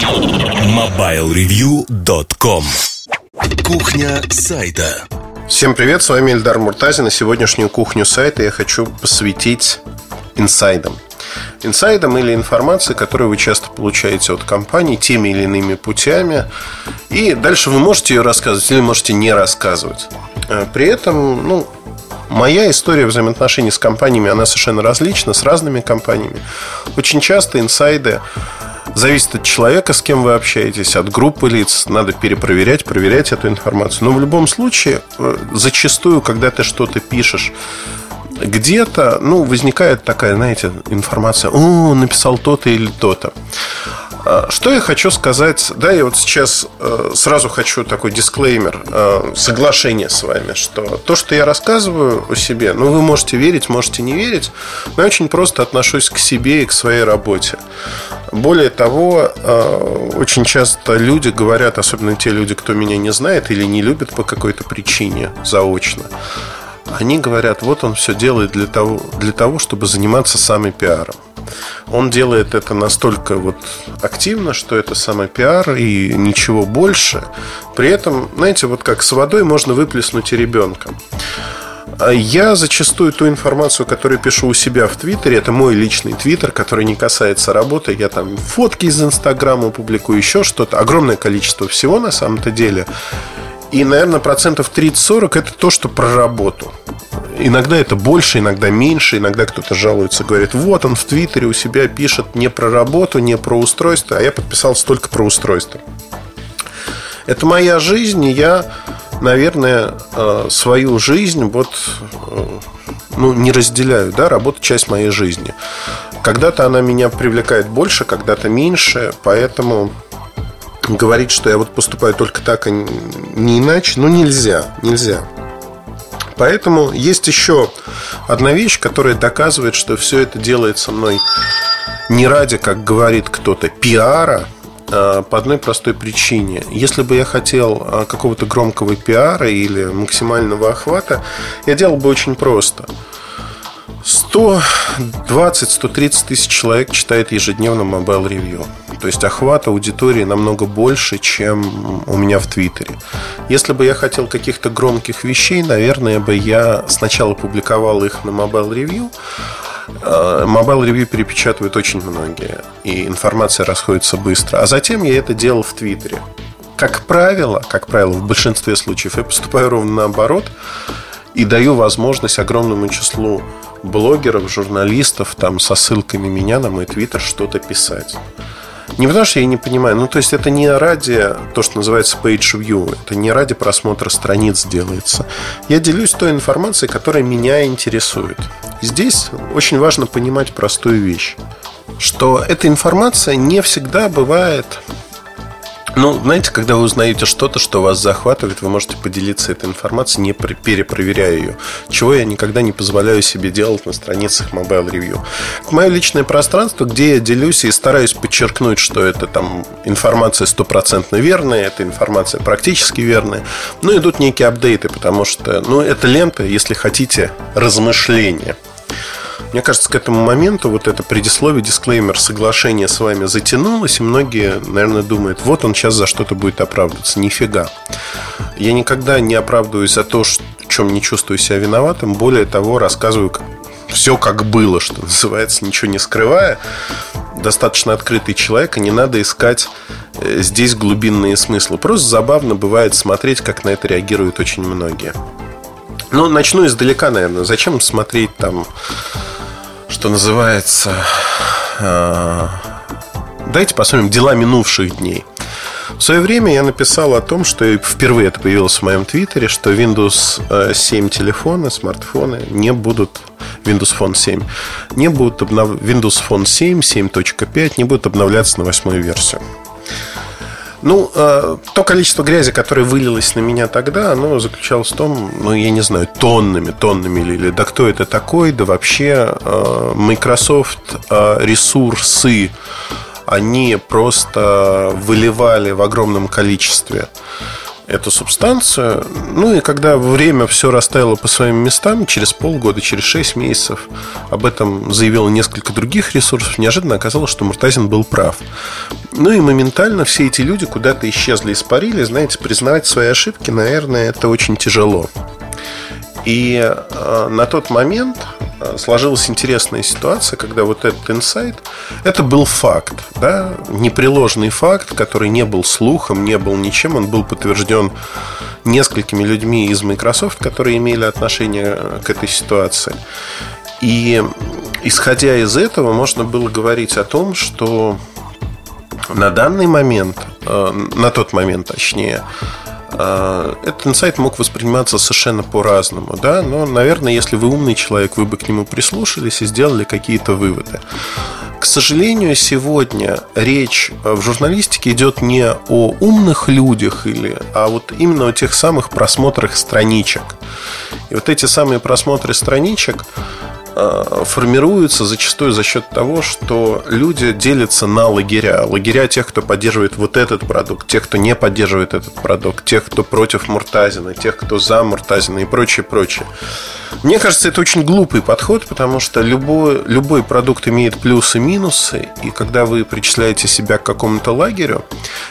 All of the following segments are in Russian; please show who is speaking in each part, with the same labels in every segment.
Speaker 1: MobileReview.com Кухня сайта
Speaker 2: Всем привет, с вами Эльдар Муртазин и сегодняшнюю кухню сайта я хочу посвятить инсайдам инсайдам или информации, которую вы часто получаете от компаний теми или иными путями. И дальше вы можете ее рассказывать или можете не рассказывать. Э, при этом, ну, Моя история взаимоотношений с компаниями, она совершенно различна, с разными компаниями. Очень часто инсайды зависят от человека, с кем вы общаетесь, от группы лиц. Надо перепроверять, проверять эту информацию. Но в любом случае, э, зачастую, когда ты что-то пишешь, где-то, ну, возникает такая, знаете, информация, о, написал то-то или то-то. А, что я хочу сказать? Да, я вот сейчас э, сразу хочу такой дисклеймер, э, соглашение с вами, что то, что я рассказываю о себе, ну, вы можете верить, можете не верить, но я очень просто отношусь к себе и к своей работе. Более того, э, очень часто люди говорят, особенно те люди, кто меня не знает или не любит по какой-то причине заочно, они говорят, вот он все делает для того, для того чтобы заниматься самым пиаром. Он делает это настолько вот активно, что это самый пиар и ничего больше. При этом, знаете, вот как с водой можно выплеснуть и ребенка. Я зачастую ту информацию, которую пишу у себя в Твиттере, это мой личный Твиттер, который не касается работы. Я там фотки из Инстаграма публикую, еще что-то. Огромное количество всего на самом-то деле. И, наверное, процентов 30-40 это то, что про работу. Иногда это больше, иногда меньше, иногда кто-то жалуется, говорит, вот он в Твиттере у себя пишет не про работу, не про устройство, а я подписался только про устройство. Это моя жизнь, и я, наверное, э, свою жизнь вот э, ну, не разделяю, да, работа часть моей жизни. Когда-то она меня привлекает больше, когда-то меньше, поэтому говорить, что я вот поступаю только так, а не иначе, ну нельзя, нельзя. Поэтому есть еще одна вещь, которая доказывает, что все это делается мной не ради, как говорит кто-то, пиара, а по одной простой причине. Если бы я хотел а, какого-то громкого пиара или максимального охвата, я делал бы очень просто – 120-130 тысяч человек читает ежедневно Mobile Review. То есть охват аудитории намного больше, чем у меня в Твиттере. Если бы я хотел каких-то громких вещей, наверное, бы я сначала публиковал их на Mobile Review. Э, Mobile Review перепечатывают очень многие, и информация расходится быстро. А затем я это делал в Твиттере. Как правило, как правило, в большинстве случаев я поступаю ровно наоборот и даю возможность огромному числу блогеров, журналистов там со ссылками меня на мой твиттер что-то писать. Не потому что я не понимаю, ну то есть это не ради то, что называется page view, это не ради просмотра страниц делается. Я делюсь той информацией, которая меня интересует. Здесь очень важно понимать простую вещь, что эта информация не всегда бывает ну, знаете, когда вы узнаете что-то, что вас захватывает, вы можете поделиться этой информацией, не перепроверяя ее. Чего я никогда не позволяю себе делать на страницах Mobile Review. Это мое личное пространство, где я делюсь и стараюсь подчеркнуть, что это там информация стопроцентно верная, эта информация практически верная. Но идут некие апдейты, потому что, ну, это лента, если хотите, размышления. Мне кажется, к этому моменту вот это предисловие, дисклеймер, соглашение с вами затянулось, и многие, наверное, думают, вот он сейчас за что-то будет оправдываться. Нифига. Я никогда не оправдываюсь за то, в чем не чувствую себя виноватым. Более того, рассказываю все как было, что называется, ничего не скрывая. Достаточно открытый человек, и не надо искать э, здесь глубинные смыслы. Просто забавно бывает смотреть, как на это реагируют очень многие. Ну, начну издалека, наверное. Зачем смотреть там что называется... Э, давайте посмотрим дела минувших дней. В свое время я написал о том, что впервые это появилось в моем твиттере, что Windows 7 э, телефоны, смартфоны не будут Windows Phone 7 не будут обнов... Windows Phone 7, 7.5 не будут обновляться на восьмую версию. Ну, э, то количество грязи, которое вылилось на меня тогда, оно заключалось в том, ну, я не знаю, тоннами, тоннами или, или да кто это такой, да вообще э, Microsoft э, ресурсы, они просто выливали в огромном количестве. Эту субстанцию. Ну и когда время все расставило по своим местам, через полгода, через 6 месяцев об этом заявило несколько других ресурсов, неожиданно оказалось, что Муртазин был прав. Ну и моментально все эти люди куда-то исчезли, испарили. Знаете, признавать свои ошибки, наверное, это очень тяжело. И э, на тот момент сложилась интересная ситуация, когда вот этот инсайт, это был факт, да, непреложный факт, который не был слухом, не был ничем, он был подтвержден несколькими людьми из Microsoft, которые имели отношение к этой ситуации. И исходя из этого, можно было говорить о том, что на данный момент, э, на тот момент точнее, э, этот инсайт мог восприниматься совершенно по-разному, да, но, наверное, если вы умный человек, вы бы к нему прислушались и сделали какие-то выводы. К сожалению, сегодня речь в журналистике идет не о умных людях, или, а вот именно о тех самых просмотрах страничек. И вот эти самые просмотры страничек формируются зачастую за счет того, что люди делятся на лагеря. Лагеря тех, кто поддерживает вот этот продукт, тех, кто не поддерживает этот продукт, тех, кто против Муртазина, тех, кто за Муртазина и прочее, прочее. Мне кажется, это очень глупый подход, потому что любой, любой продукт имеет плюсы и минусы, и когда вы причисляете себя к какому-то лагерю,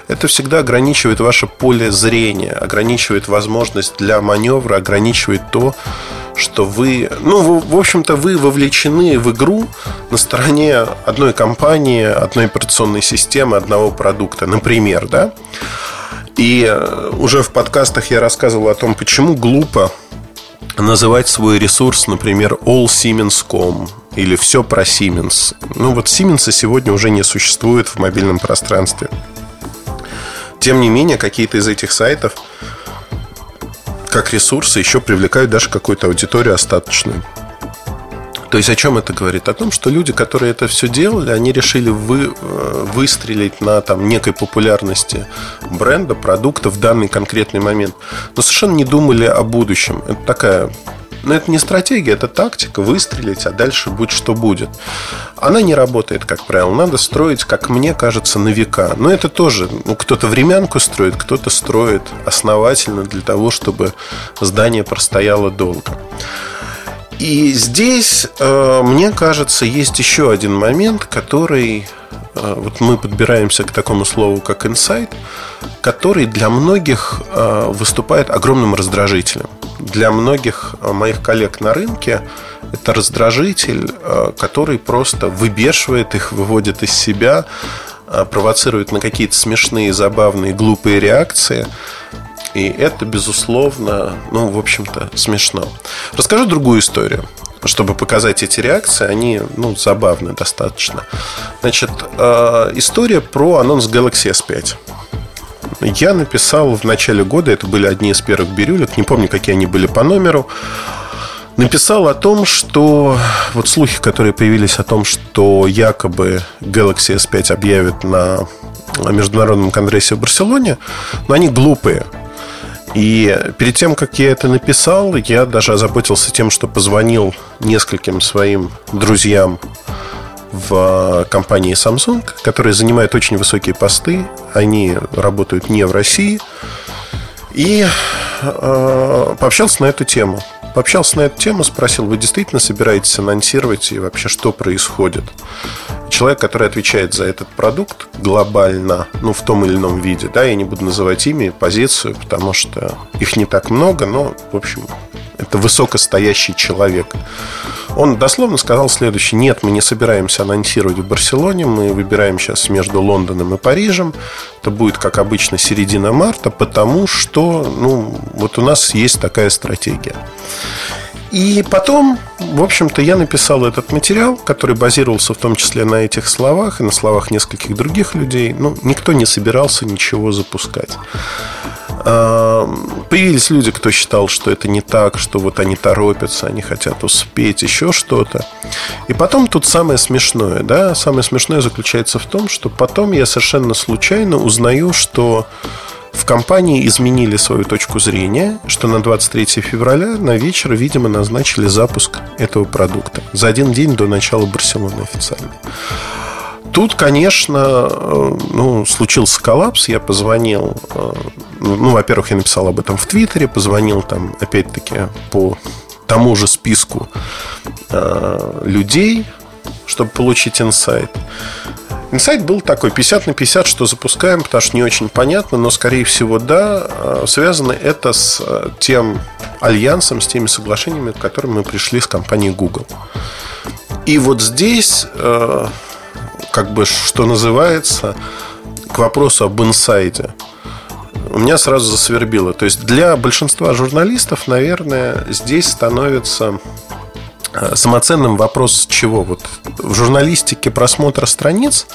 Speaker 2: это всегда ограничивает ваше поле зрения, ограничивает возможность для маневра, ограничивает то, что вы, ну, в общем-то, вы вовлечены в игру на стороне одной компании, одной операционной системы, одного продукта, например, да. И э, уже в подкастах я рассказывал о том, почему глупо называть свой ресурс, например, allsiemens.com или все про Siemens. Ну вот Siemens сегодня уже не существует в мобильном пространстве. Тем не менее, какие-то из этих сайтов как ресурсы еще привлекают даже какую-то аудиторию остаточную. То есть о чем это говорит? О том, что люди, которые это все делали, они решили вы, э, выстрелить на там, некой популярности бренда, продукта в данный конкретный момент. Но совершенно не думали о будущем. Это такая но это не стратегия, это тактика выстрелить, а дальше будь что будет. Она не работает, как правило. Надо строить, как мне кажется, на века. Но это тоже, ну, кто-то времянку строит, кто-то строит основательно для того, чтобы здание простояло долго. И здесь, э, мне кажется, есть еще один момент, который вот мы подбираемся к такому слову, как инсайт, который для многих э, выступает огромным раздражителем. Для многих моих коллег на рынке это раздражитель, который просто выбешивает их, выводит из себя, провоцирует на какие-то смешные, забавные, глупые реакции. И это, безусловно, ну, в общем-то, смешно. Расскажу другую историю чтобы показать эти реакции, они ну, забавны достаточно. Значит, э, история про анонс Galaxy S5. Я написал в начале года, это были одни из первых бирюлек, не помню, какие они были по номеру. Написал о том, что вот слухи, которые появились о том, что якобы Galaxy S5 объявят на международном конгрессе в Барселоне, но они глупые. И перед тем, как я это написал, я даже озаботился тем, что позвонил нескольким своим друзьям в компании Samsung, которые занимают очень высокие посты. Они работают не в России. И э, пообщался на эту тему. Пообщался на эту тему, спросил, вы действительно собираетесь анонсировать и вообще что происходит? Человек, который отвечает за этот продукт глобально, ну, в том или ином виде, да, я не буду называть имя, позицию, потому что их не так много, но, в общем, это высокостоящий человек. Он дословно сказал следующее. Нет, мы не собираемся анонсировать в Барселоне. Мы выбираем сейчас между Лондоном и Парижем. Это будет, как обычно, середина марта, потому что ну, вот у нас есть такая стратегия. И потом, в общем-то, я написал этот материал, который базировался в том числе на этих словах и на словах нескольких других людей. Ну, никто не собирался ничего запускать. Появились люди, кто считал, что это не так, что вот они торопятся, они хотят успеть, еще что-то. И потом тут самое смешное, да, самое смешное заключается в том, что потом я совершенно случайно узнаю, что в компании изменили свою точку зрения, что на 23 февраля на вечер, видимо, назначили запуск этого продукта за один день до начала Барселоны официально. Тут, конечно, ну, случился коллапс. Я позвонил, ну, во-первых, я написал об этом в Твиттере, позвонил там, опять-таки, по тому же списку людей, чтобы получить инсайт. Инсайт был такой 50 на 50, что запускаем, потому что не очень понятно, но, скорее всего, да, э, связано это с э, тем альянсом, с теми соглашениями, к которым мы пришли с компанией Google. И вот здесь, э, как бы, что называется, к вопросу об инсайде. У меня сразу засвербило. То есть для большинства журналистов, наверное, здесь становится Э, самоценным вопрос чего? Вот в журналистике просмотра страниц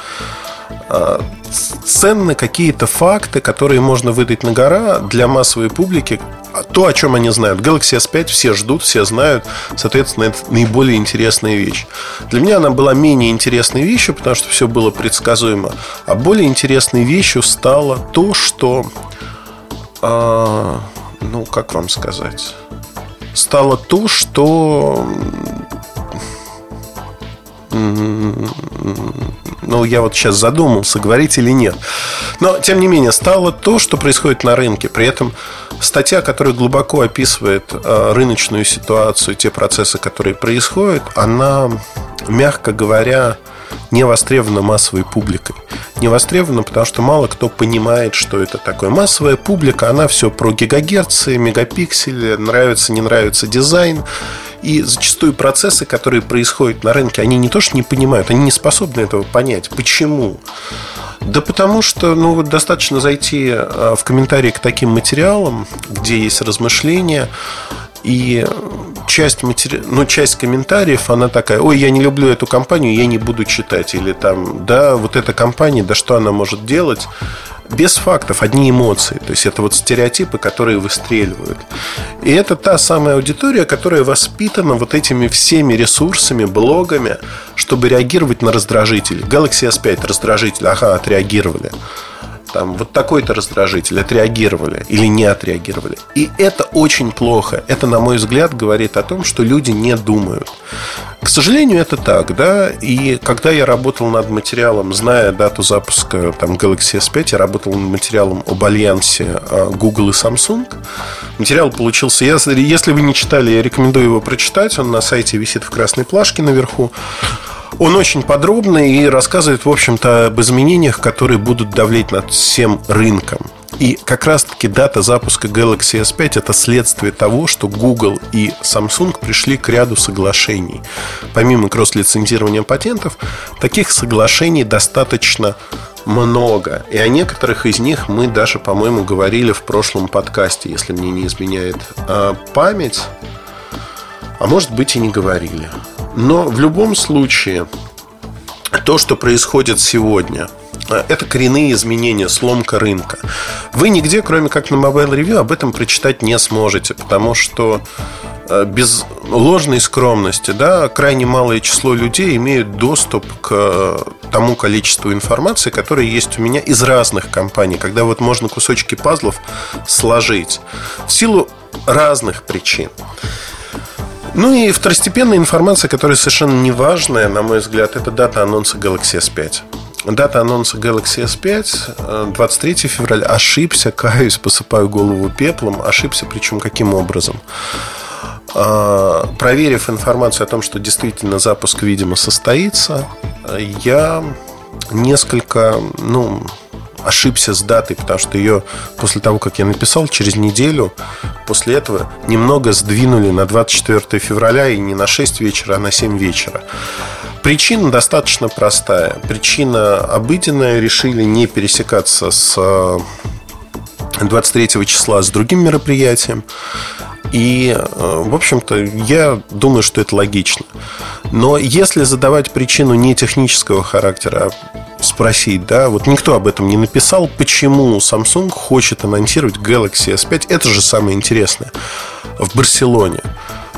Speaker 2: ценны какие-то факты, которые можно выдать на гора для массовой публики. То, о чем они знают. Galaxy S5 все ждут, все знают. Соответственно, это наиболее интересная вещь. Для меня она была менее интересной вещью, потому что все было предсказуемо. А более интересной вещью стало то, что... Э, ну, как вам сказать стало то, что ну, я вот сейчас задумался, говорить или нет. Но, тем не менее, стало то, что происходит на рынке. При этом статья, которая глубоко описывает э, рыночную ситуацию, те процессы, которые происходят, она, мягко говоря, не востребована массовой публикой. Не востребована, потому что мало кто понимает, что это такое. Массовая публика, она все про гигагерцы, мегапиксели, нравится, не нравится дизайн. И зачастую процессы, которые происходят на рынке, они не то что не понимают, они не способны этого понять. Почему? Да потому что, ну, достаточно зайти а, в комментарии к таким материалам, где есть размышления, и часть, матери... ну, часть комментариев, она такая, ой, я не люблю эту компанию, я не буду читать. Или там, да, вот эта компания, да что она может делать? без фактов, одни эмоции. То есть это вот стереотипы, которые выстреливают. И это та самая аудитория, которая воспитана вот этими всеми ресурсами, блогами, чтобы реагировать на раздражители. Galaxy S5 раздражитель, ага, отреагировали там вот такой-то раздражитель, отреагировали или не отреагировали. И это очень плохо. Это, на мой взгляд, говорит о том, что люди не думают. К сожалению, это так, да. И когда я работал над материалом, зная дату запуска там, Galaxy S5, я работал над материалом об альянсе а, Google и Samsung. Материал получился... Если, если вы не читали, я рекомендую его прочитать. Он на сайте висит в красной плашке наверху. Он очень подробный и рассказывает, в общем-то, об изменениях, которые будут давлеть над всем рынком. И как раз-таки дата запуска Galaxy S5 это следствие того, что Google и Samsung пришли к ряду соглашений. Помимо кросс-лицензирования патентов, таких соглашений достаточно много. И о некоторых из них мы даже, по-моему, говорили в прошлом подкасте, если мне не изменяет а память. А может быть и не говорили. Но в любом случае, то, что происходит сегодня, э, это коренные изменения, сломка рынка. Вы нигде, кроме как на Mobile Review, об этом прочитать не сможете, потому что э, без ложной скромности, да, крайне малое число людей имеют доступ к э, тому количеству информации, которая есть у меня из разных компаний, когда вот можно кусочки пазлов сложить в силу разных причин. Ну и второстепенная информация, которая совершенно не важная, на мой взгляд, это дата анонса Galaxy S5. Дата анонса Galaxy S5 23 февраля. Ошибся, каюсь, посыпаю голову пеплом. Ошибся, причем каким образом? А, проверив информацию о том, что действительно запуск, видимо, состоится, я несколько, ну, ошибся с датой, потому что ее после того, как я написал, через неделю после этого немного сдвинули на 24 февраля и не на 6 вечера, а на 7 вечера. Причина достаточно простая. Причина обыденная. Решили не пересекаться с 23 э, числа с другим мероприятием. И, э, в общем-то, я думаю, что это логично. Но если задавать причину не технического характера, а спросить, да, вот никто об этом не написал, почему Samsung хочет анонсировать Galaxy S5, это же самое интересное, в Барселоне.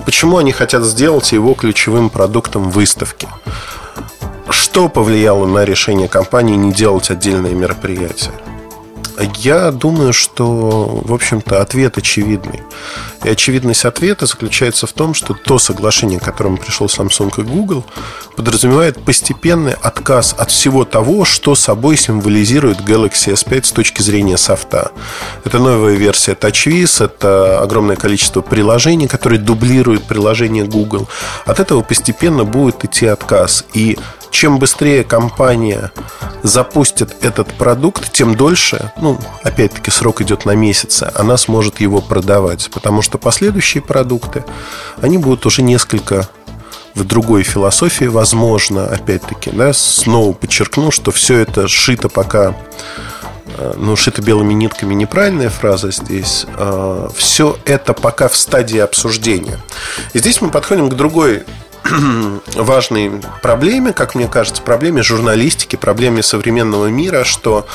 Speaker 2: Почему они хотят сделать его ключевым продуктом выставки? Что повлияло на решение компании не делать отдельное мероприятие? Я думаю, что, в общем-то, ответ очевидный. И очевидность ответа заключается в том, что то соглашение, к которому пришел Samsung и Google, подразумевает постепенный отказ от всего того, что собой символизирует Galaxy S5 с точки зрения софта. Это новая версия TouchWiz, это огромное количество приложений, которые дублируют приложение Google. От этого постепенно будет идти отказ. И чем быстрее компания запустит этот продукт, тем дольше, ну, опять-таки, срок идет на месяцы, она сможет его продавать. Потому что последующие продукты, они будут уже несколько в другой философии, возможно, опять-таки, да, снова подчеркну, что все это шито пока э, ну, шито белыми нитками неправильная фраза здесь. Э, все это пока в стадии обсуждения. И здесь мы подходим к другой важной проблеме, как мне кажется, проблеме журналистики, проблеме современного мира, что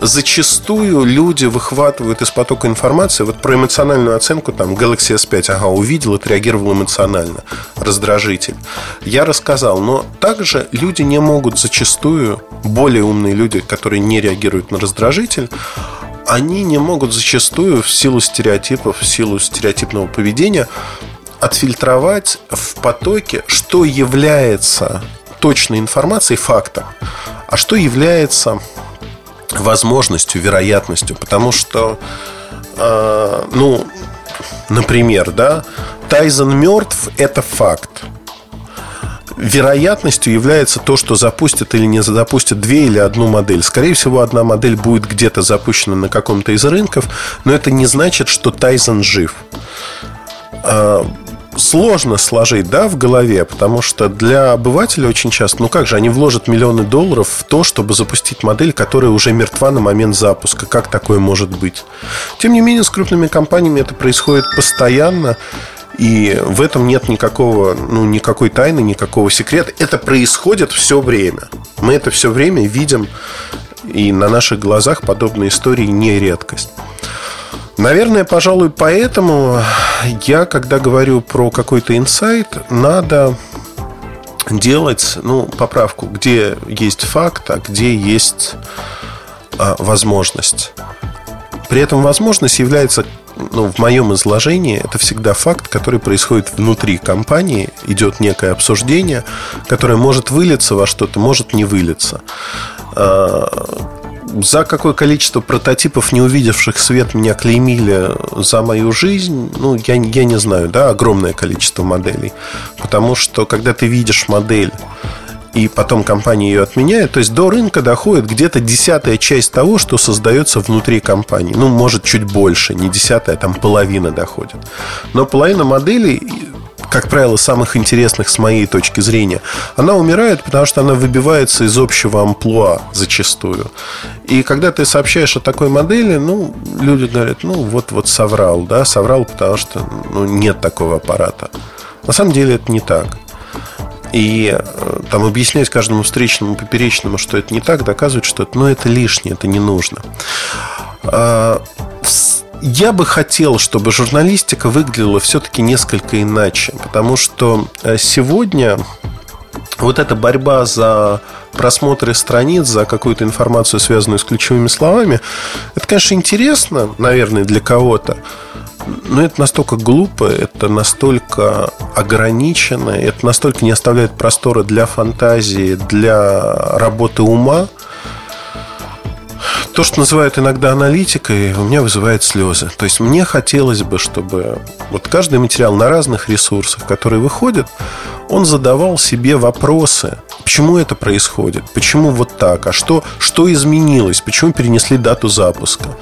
Speaker 2: зачастую люди выхватывают из потока информации вот про эмоциональную оценку, там, Galaxy S5, ага, увидел, отреагировал эмоционально, раздражитель. Я рассказал, но также люди не могут зачастую, более умные люди, которые не реагируют на раздражитель, они не могут зачастую в силу стереотипов, в силу стереотипного поведения отфильтровать в потоке, что является точной информацией, фактом, а что является возможностью, вероятностью. Потому что, э, ну, например, да, Тайзен мертв – это факт. Вероятностью является то, что запустят или не запустят две или одну модель. Скорее всего, одна модель будет где-то запущена на каком-то из рынков, но это не значит, что Тайзен жив. Сложно сложить, да, в голове, потому что для обывателя очень часто, ну как же, они вложат миллионы долларов в то, чтобы запустить модель, которая уже мертва на момент запуска. Как такое может быть? Тем не менее, с крупными компаниями это происходит постоянно. И в этом нет никакого, ну, никакой тайны, никакого секрета. Это происходит все время. Мы это все время видим, и на наших глазах подобные истории не редкость. Наверное, пожалуй, поэтому я, когда говорю про какой-то инсайт, надо делать, ну, поправку, где есть факт, а где есть а, возможность. При этом возможность является, ну, в моем изложении, это всегда факт, который происходит внутри компании, идет некое обсуждение, которое может вылиться во что-то, может не вылиться а, за какое количество прототипов, не увидевших свет, меня клеймили за мою жизнь, ну, я, я не знаю, да, огромное количество моделей. Потому что, когда ты видишь модель, и потом компания ее отменяет, то есть до рынка доходит где-то десятая часть того, что создается внутри компании. Ну, может, чуть больше, не десятая, там половина доходит. Но половина моделей как правило, самых интересных с моей точки зрения, она умирает, потому что она выбивается из общего амплуа зачастую. И когда ты сообщаешь о такой модели, ну, люди говорят, ну, вот-вот соврал, да, соврал, потому что ну, нет такого аппарата. На самом деле это не так. И э, там объяснять каждому встречному, поперечному, что это не так, доказывать, что это, ну, это лишнее, это не нужно. Я бы хотел, чтобы журналистика выглядела все-таки несколько иначе, потому что э, сегодня вот эта борьба за просмотры страниц, за какую-то информацию, связанную с ключевыми словами, это, конечно, интересно, наверное, для кого-то, но это настолько глупо, это настолько ограничено, это настолько не оставляет простора для фантазии, для работы ума – то, что называют иногда аналитикой, у меня вызывает слезы. То есть мне хотелось бы, чтобы вот каждый материал на разных ресурсах, который выходит, он задавал себе вопросы. Почему это происходит? Почему вот так? А что, что изменилось? Почему перенесли дату запуска?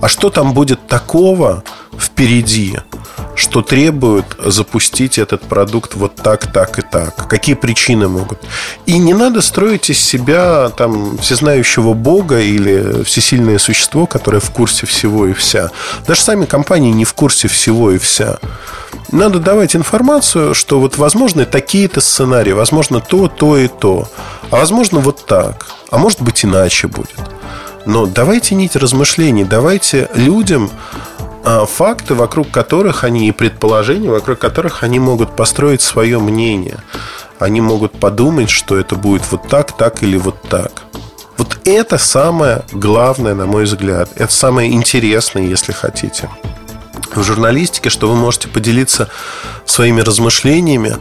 Speaker 2: А что там будет такого впереди? что требует запустить этот продукт вот так, так и так. Какие причины могут. И не надо строить из себя там всезнающего бога или всесильное существо, которое в курсе всего и вся. Даже сами компании не в курсе всего и вся. Надо давать информацию, что вот возможны такие-то сценарии, возможно то, то и то. А возможно вот так. А может быть иначе будет. Но давайте нить размышлений, давайте людям а, факты, вокруг которых они и предположения, вокруг которых они могут построить свое мнение. Они могут подумать, что это будет вот так, так или вот так. Вот это самое главное, на мой взгляд. Это самое интересное, если хотите в журналистике, что вы можете поделиться своими размышлениями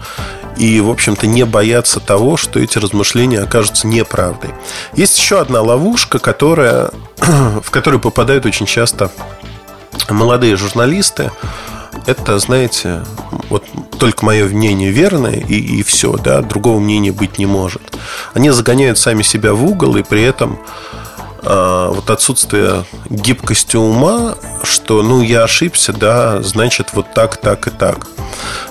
Speaker 2: и, в общем-то, не бояться того, что эти размышления окажутся неправдой. Есть еще одна ловушка, которая, в которую попадают очень часто молодые журналисты. Это, знаете, вот только мое мнение верное, и, и все, да, другого мнения быть не может. Они загоняют сами себя в угол, и при этом вот отсутствие гибкости ума, что, ну, я ошибся, да, значит, вот так, так и так.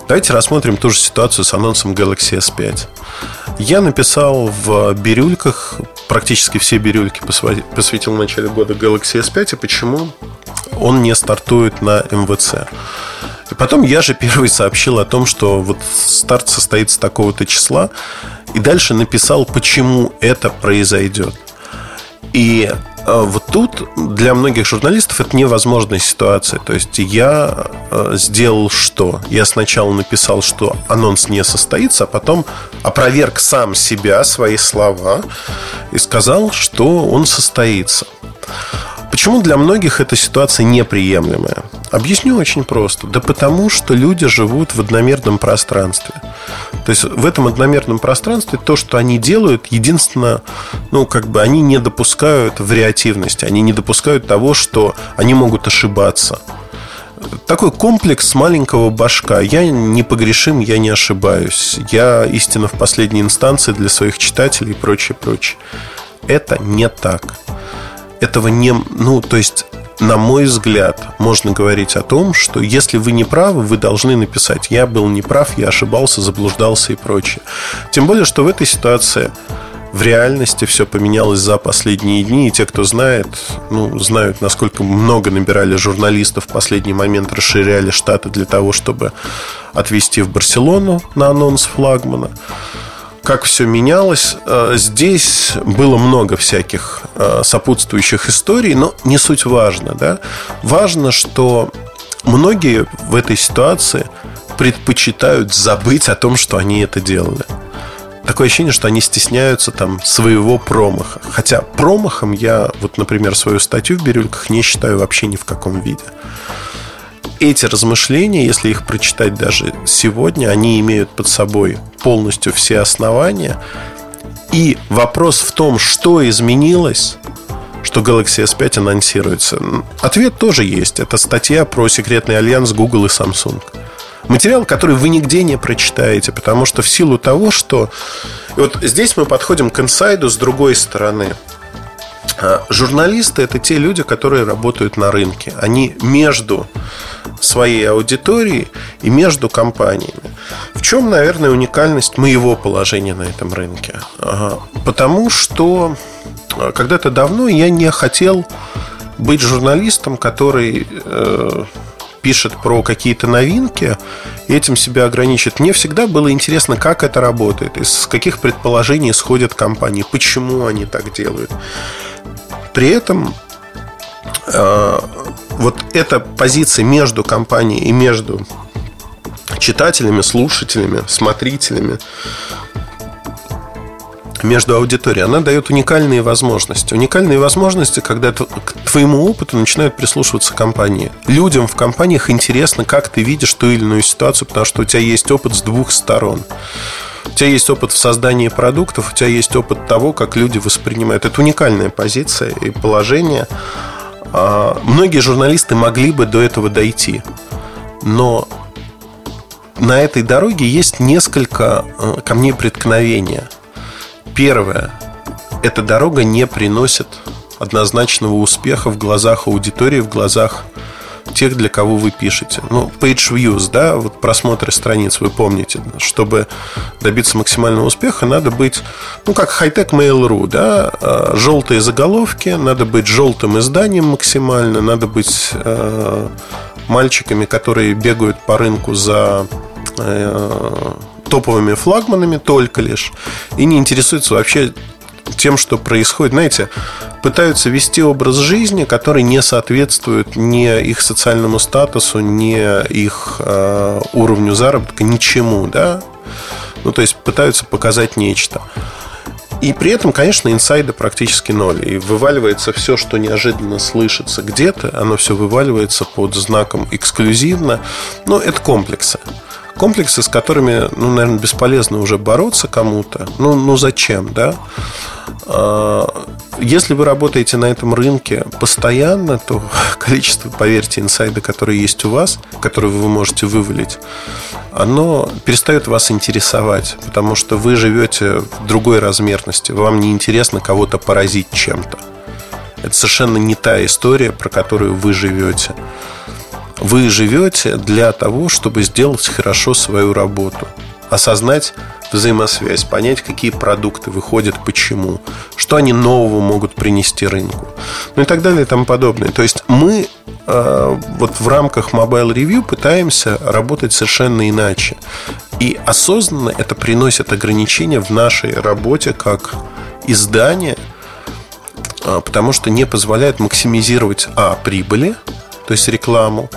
Speaker 2: Давайте рассмотрим ту же ситуацию с анонсом Galaxy S5. Я написал в бирюльках, практически все бирюльки посвятил в начале года Galaxy S5 и почему он не стартует на МВЦ. И потом я же первый сообщил о том, что вот старт состоится такого-то числа, и дальше написал, почему это произойдет. И э, вот тут для многих журналистов это невозможная ситуация. То есть я э, сделал что? Я сначала написал, что анонс не состоится, а потом опроверг сам себя, свои слова и сказал, что он состоится. Почему для многих эта ситуация неприемлемая? Объясню очень просто. Да потому, что люди живут в одномерном пространстве. То есть в этом одномерном пространстве то, что они делают, единственное, ну, как бы они не допускают вариативности, они не допускают того, что они могут ошибаться. Такой комплекс маленького башка. Я не погрешим, я не ошибаюсь. Я истина в последней инстанции для своих читателей и прочее, прочее. Это не так. Этого не... Ну, то есть на мой взгляд, можно говорить о том, что если вы не правы, вы должны написать «я был неправ, я ошибался, заблуждался» и прочее. Тем более, что в этой ситуации в реальности все поменялось за последние дни, и те, кто знает, ну, знают, насколько много набирали журналистов в последний момент, расширяли штаты для того, чтобы отвезти в Барселону на анонс флагмана как все менялось. Э, здесь было много всяких э, сопутствующих историй, но не суть важно. Да? Важно, что многие в этой ситуации предпочитают забыть о том, что они это делали. Такое ощущение, что они стесняются там своего промаха. Хотя промахом я, вот, например, свою статью в «Бирюльках» не считаю вообще ни в каком виде эти размышления, если их прочитать даже сегодня, они имеют под собой полностью все основания. И вопрос в том, что изменилось, что Galaxy S5 анонсируется. Ответ тоже есть. Это статья про секретный альянс Google и Samsung. Материал, который вы нигде не прочитаете, потому что в силу того, что... И вот здесь мы подходим к инсайду с другой стороны. А, журналисты это те люди, которые работают на рынке. Они между своей аудиторией и между компаниями. В чем, наверное, уникальность моего положения на этом рынке? Потому что а, когда-то давно я не хотел быть журналистом, который э, пишет про какие-то новинки и этим себя ограничит. Мне всегда было интересно, как это работает, из каких предположений исходят компании, почему они так делают. При этом э, вот эта позиция между компанией и между читателями, слушателями, смотрителями, между аудиторией, она дает уникальные возможности. Уникальные возможности, когда к твоему опыту начинают прислушиваться компании. Людям в компаниях интересно, как ты видишь ту или иную ситуацию, потому что у тебя есть опыт с двух сторон. У тебя есть опыт в создании продуктов, у тебя есть опыт того, как люди воспринимают. Это уникальная позиция и положение. А, многие журналисты могли бы до этого дойти, но на этой дороге есть несколько э, камней преткновения. Первое. Эта дорога не приносит однозначного успеха в глазах аудитории, в глазах тех, для кого вы пишете. Ну, page views, да, вот просмотры страниц, вы помните, чтобы добиться максимального успеха, надо быть, ну, как хай-тек Mail.ru, да, а, желтые заголовки, надо быть желтым изданием максимально, надо быть э, мальчиками, которые бегают по рынку за э, топовыми флагманами только лишь и не интересуются вообще тем, что происходит. Знаете, пытаются вести образ жизни, который не соответствует ни их социальному статусу, ни их э, уровню заработка, ничему, да. Ну, то есть пытаются показать нечто. И при этом, конечно, инсайда практически ноль. И вываливается все, что неожиданно слышится где-то, оно все вываливается под знаком эксклюзивно. Но это комплексы. Комплексы, с которыми, ну, наверное, бесполезно уже бороться кому-то. Ну, ну зачем, да? А, если вы работаете на этом рынке постоянно, то количество, поверьте, инсайда, которые есть у вас, которые вы можете вывалить, оно перестает вас интересовать, потому что вы живете в другой размерности. Вам не интересно кого-то поразить чем-то. Это совершенно не та история, про которую вы живете. Вы живете для того, чтобы сделать хорошо свою работу, осознать взаимосвязь, понять, какие продукты выходят, почему, что они нового могут принести рынку, ну и так далее и тому подобное. То есть мы э, вот в рамках Mobile Review пытаемся работать совершенно иначе. И осознанно это приносит ограничения в нашей работе как издание, э, потому что не позволяет максимизировать а прибыли, то есть рекламу,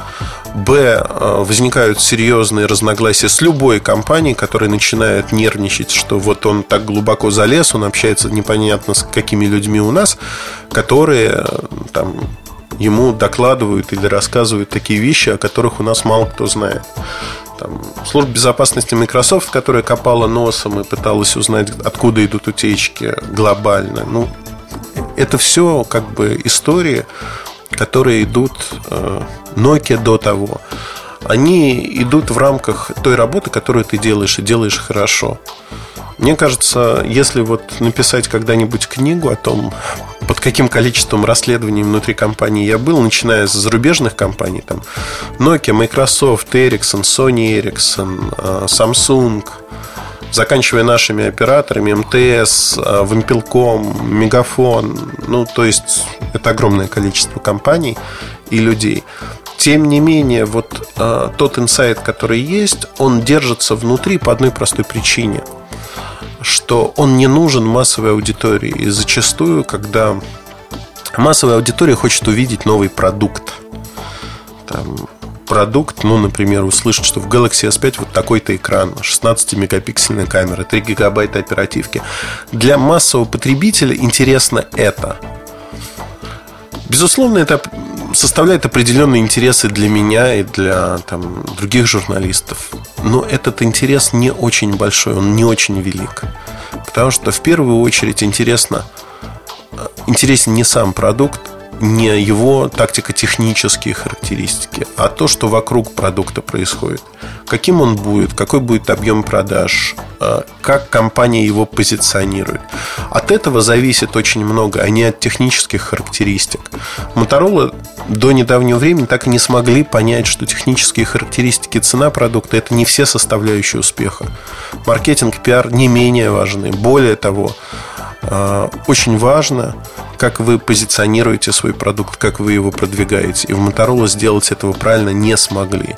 Speaker 2: Б. Э, возникают серьезные разногласия с любой компанией, которая начинает нервничать, что вот он так глубоко залез, он общается непонятно с какими людьми у нас, которые э, там, ему докладывают или рассказывают такие вещи, о которых у нас мало кто знает. Там, служба безопасности Microsoft, которая копала носом и пыталась узнать, откуда идут утечки глобально. Ну, это все как бы истории, которые идут э, Nokia до того, они идут в рамках той работы, которую ты делаешь, и делаешь хорошо. Мне кажется, если вот написать когда-нибудь книгу о том, под каким количеством расследований внутри компании я был, начиная с зарубежных компаний, там Nokia, Microsoft, Ericsson, Sony Ericsson, э, Samsung, заканчивая нашими операторами, МТС, Вимпелком, Мегафон, ну, то есть это огромное количество компаний и людей. Тем не менее, вот э, тот инсайт, который есть, он держится внутри по одной простой причине, что он не нужен массовой аудитории. И зачастую, когда массовая аудитория хочет увидеть новый продукт, там, продукт, ну, например, услышать, что в Galaxy S5 вот такой-то экран, 16-мегапиксельная камера, 3 гигабайта оперативки. Для массового потребителя интересно это. Безусловно, это составляет определенные интересы для меня и для там, других журналистов. Но этот интерес не очень большой, он не очень велик. Потому что в первую очередь интересно, э, интересен не сам продукт, не его тактико-технические характеристики, а то, что вокруг продукта происходит. Каким он будет, какой будет объем продаж, а, как компания его позиционирует. От этого зависит очень много, а не от технических характеристик. Motorola до недавнего времени так и не смогли понять, что технические характеристики цена продукта – это не все составляющие успеха. Маркетинг, пиар не менее важны. Более того, а, очень важно, как вы позиционируете свой продукт, как вы его продвигаете. И в Motorola сделать этого правильно не смогли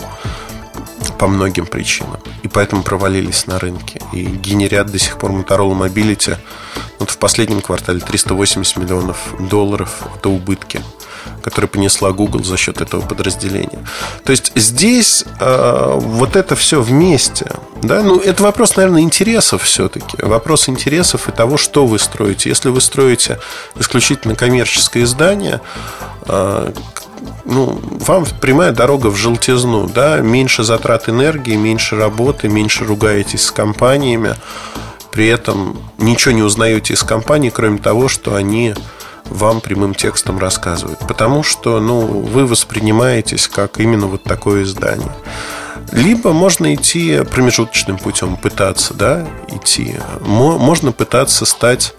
Speaker 2: по многим причинам. И поэтому провалились на рынке. И генерят до сих пор Motorola Mobility вот в последнем квартале 380 миллионов долларов – это убытки который понесла Google за счет этого подразделения. То есть здесь э, вот это все вместе. Да? Ну, это вопрос, наверное, интересов все-таки. Вопрос интересов и того, что вы строите. Если вы строите исключительно коммерческое издание, э, ну, вам прямая дорога в желтизну, да, меньше затрат энергии, меньше работы, меньше ругаетесь с компаниями, при этом ничего не узнаете из компаний, кроме того, что они вам прямым текстом рассказывают. Потому что ну, вы воспринимаетесь как именно вот такое издание. Либо можно идти промежуточным путем, пытаться да, идти. Можно пытаться стать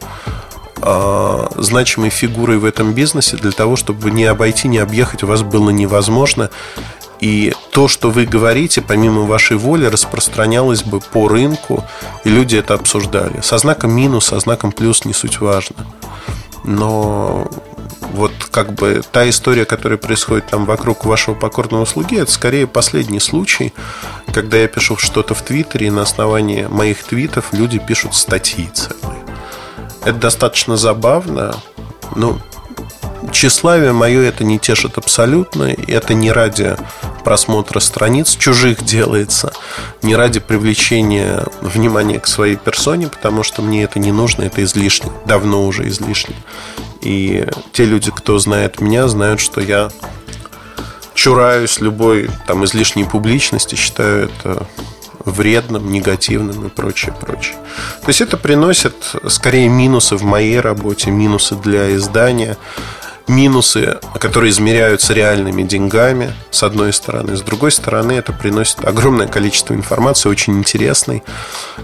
Speaker 2: э, значимой фигурой в этом бизнесе для того, чтобы не обойти, не объехать у вас было невозможно. И то, что вы говорите, помимо вашей воли, распространялось бы по рынку, и люди это обсуждали. Со знаком минус, со знаком плюс не суть важно но вот как бы та история, которая происходит там вокруг вашего покорного слуги, это скорее последний случай, когда я пишу что-то в Твиттере, и на основании моих твитов люди пишут статьи целые. Это достаточно забавно, но тщеславие мое это не тешит абсолютно, это не ради просмотра страниц чужих делается, не ради привлечения внимания к своей персоне, потому что мне это не нужно, это излишне, давно уже излишне. И те люди, кто знает меня, знают, что я чураюсь любой там излишней публичности, считаю это вредным, негативным и прочее, прочее. То есть это приносит скорее минусы в моей работе, минусы для издания, минусы, которые измеряются реальными деньгами, с одной стороны. С другой стороны, это приносит огромное количество информации, очень интересной,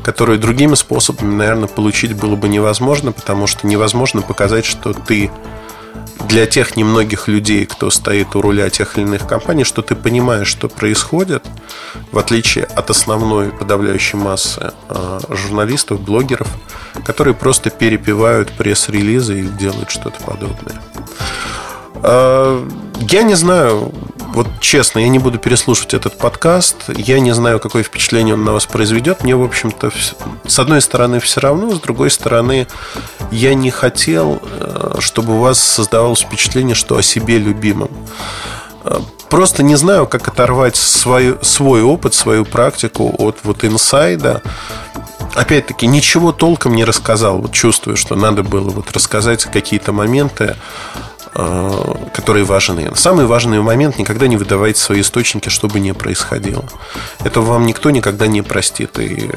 Speaker 2: которую другими способами, наверное, получить было бы невозможно, потому что невозможно показать, что ты для тех немногих людей, кто стоит у руля тех или иных компаний, что ты понимаешь, что происходит, в отличие от основной подавляющей массы э, журналистов, блогеров, которые просто перепевают пресс-релизы и делают что-то подобное. Э, я не знаю, вот честно, я не буду переслушивать этот подкаст. Я не знаю, какое впечатление он на вас произведет. Мне, в общем-то, с одной стороны все равно, с другой стороны, я не хотел, э, чтобы у вас создавалось впечатление, что о себе любимом. Э, просто не знаю, как оторвать свой, свой опыт, свою практику от вот инсайда. Опять-таки, ничего толком не рассказал. Вот чувствую, что надо было вот рассказать какие-то моменты. Э, которые важны. Самый важный момент – никогда не выдавайте свои источники, что бы ни происходило. Это вам никто никогда не простит. И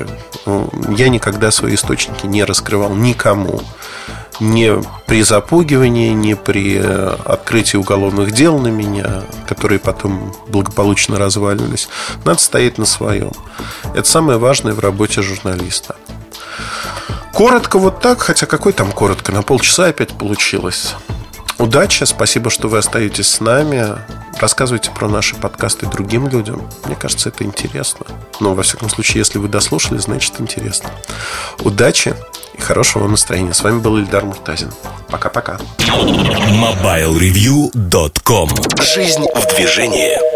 Speaker 2: ну, я никогда свои источники не раскрывал никому. Не при запугивании, не при открытии уголовных дел на меня, которые потом благополучно разваливались. Надо стоять на своем. Это самое важное в работе журналиста. Коротко вот так, хотя какой там коротко, на полчаса опять получилось. Удачи, спасибо, что вы остаетесь с нами. Рассказывайте про наши подкасты другим людям. Мне кажется, это интересно. Но, во всяком случае, если вы дослушали, значит интересно. Удачи и хорошего вам настроения. С вами был Ильдар Муртазин. Пока-пока.
Speaker 1: MobileReview.com Жизнь в движении.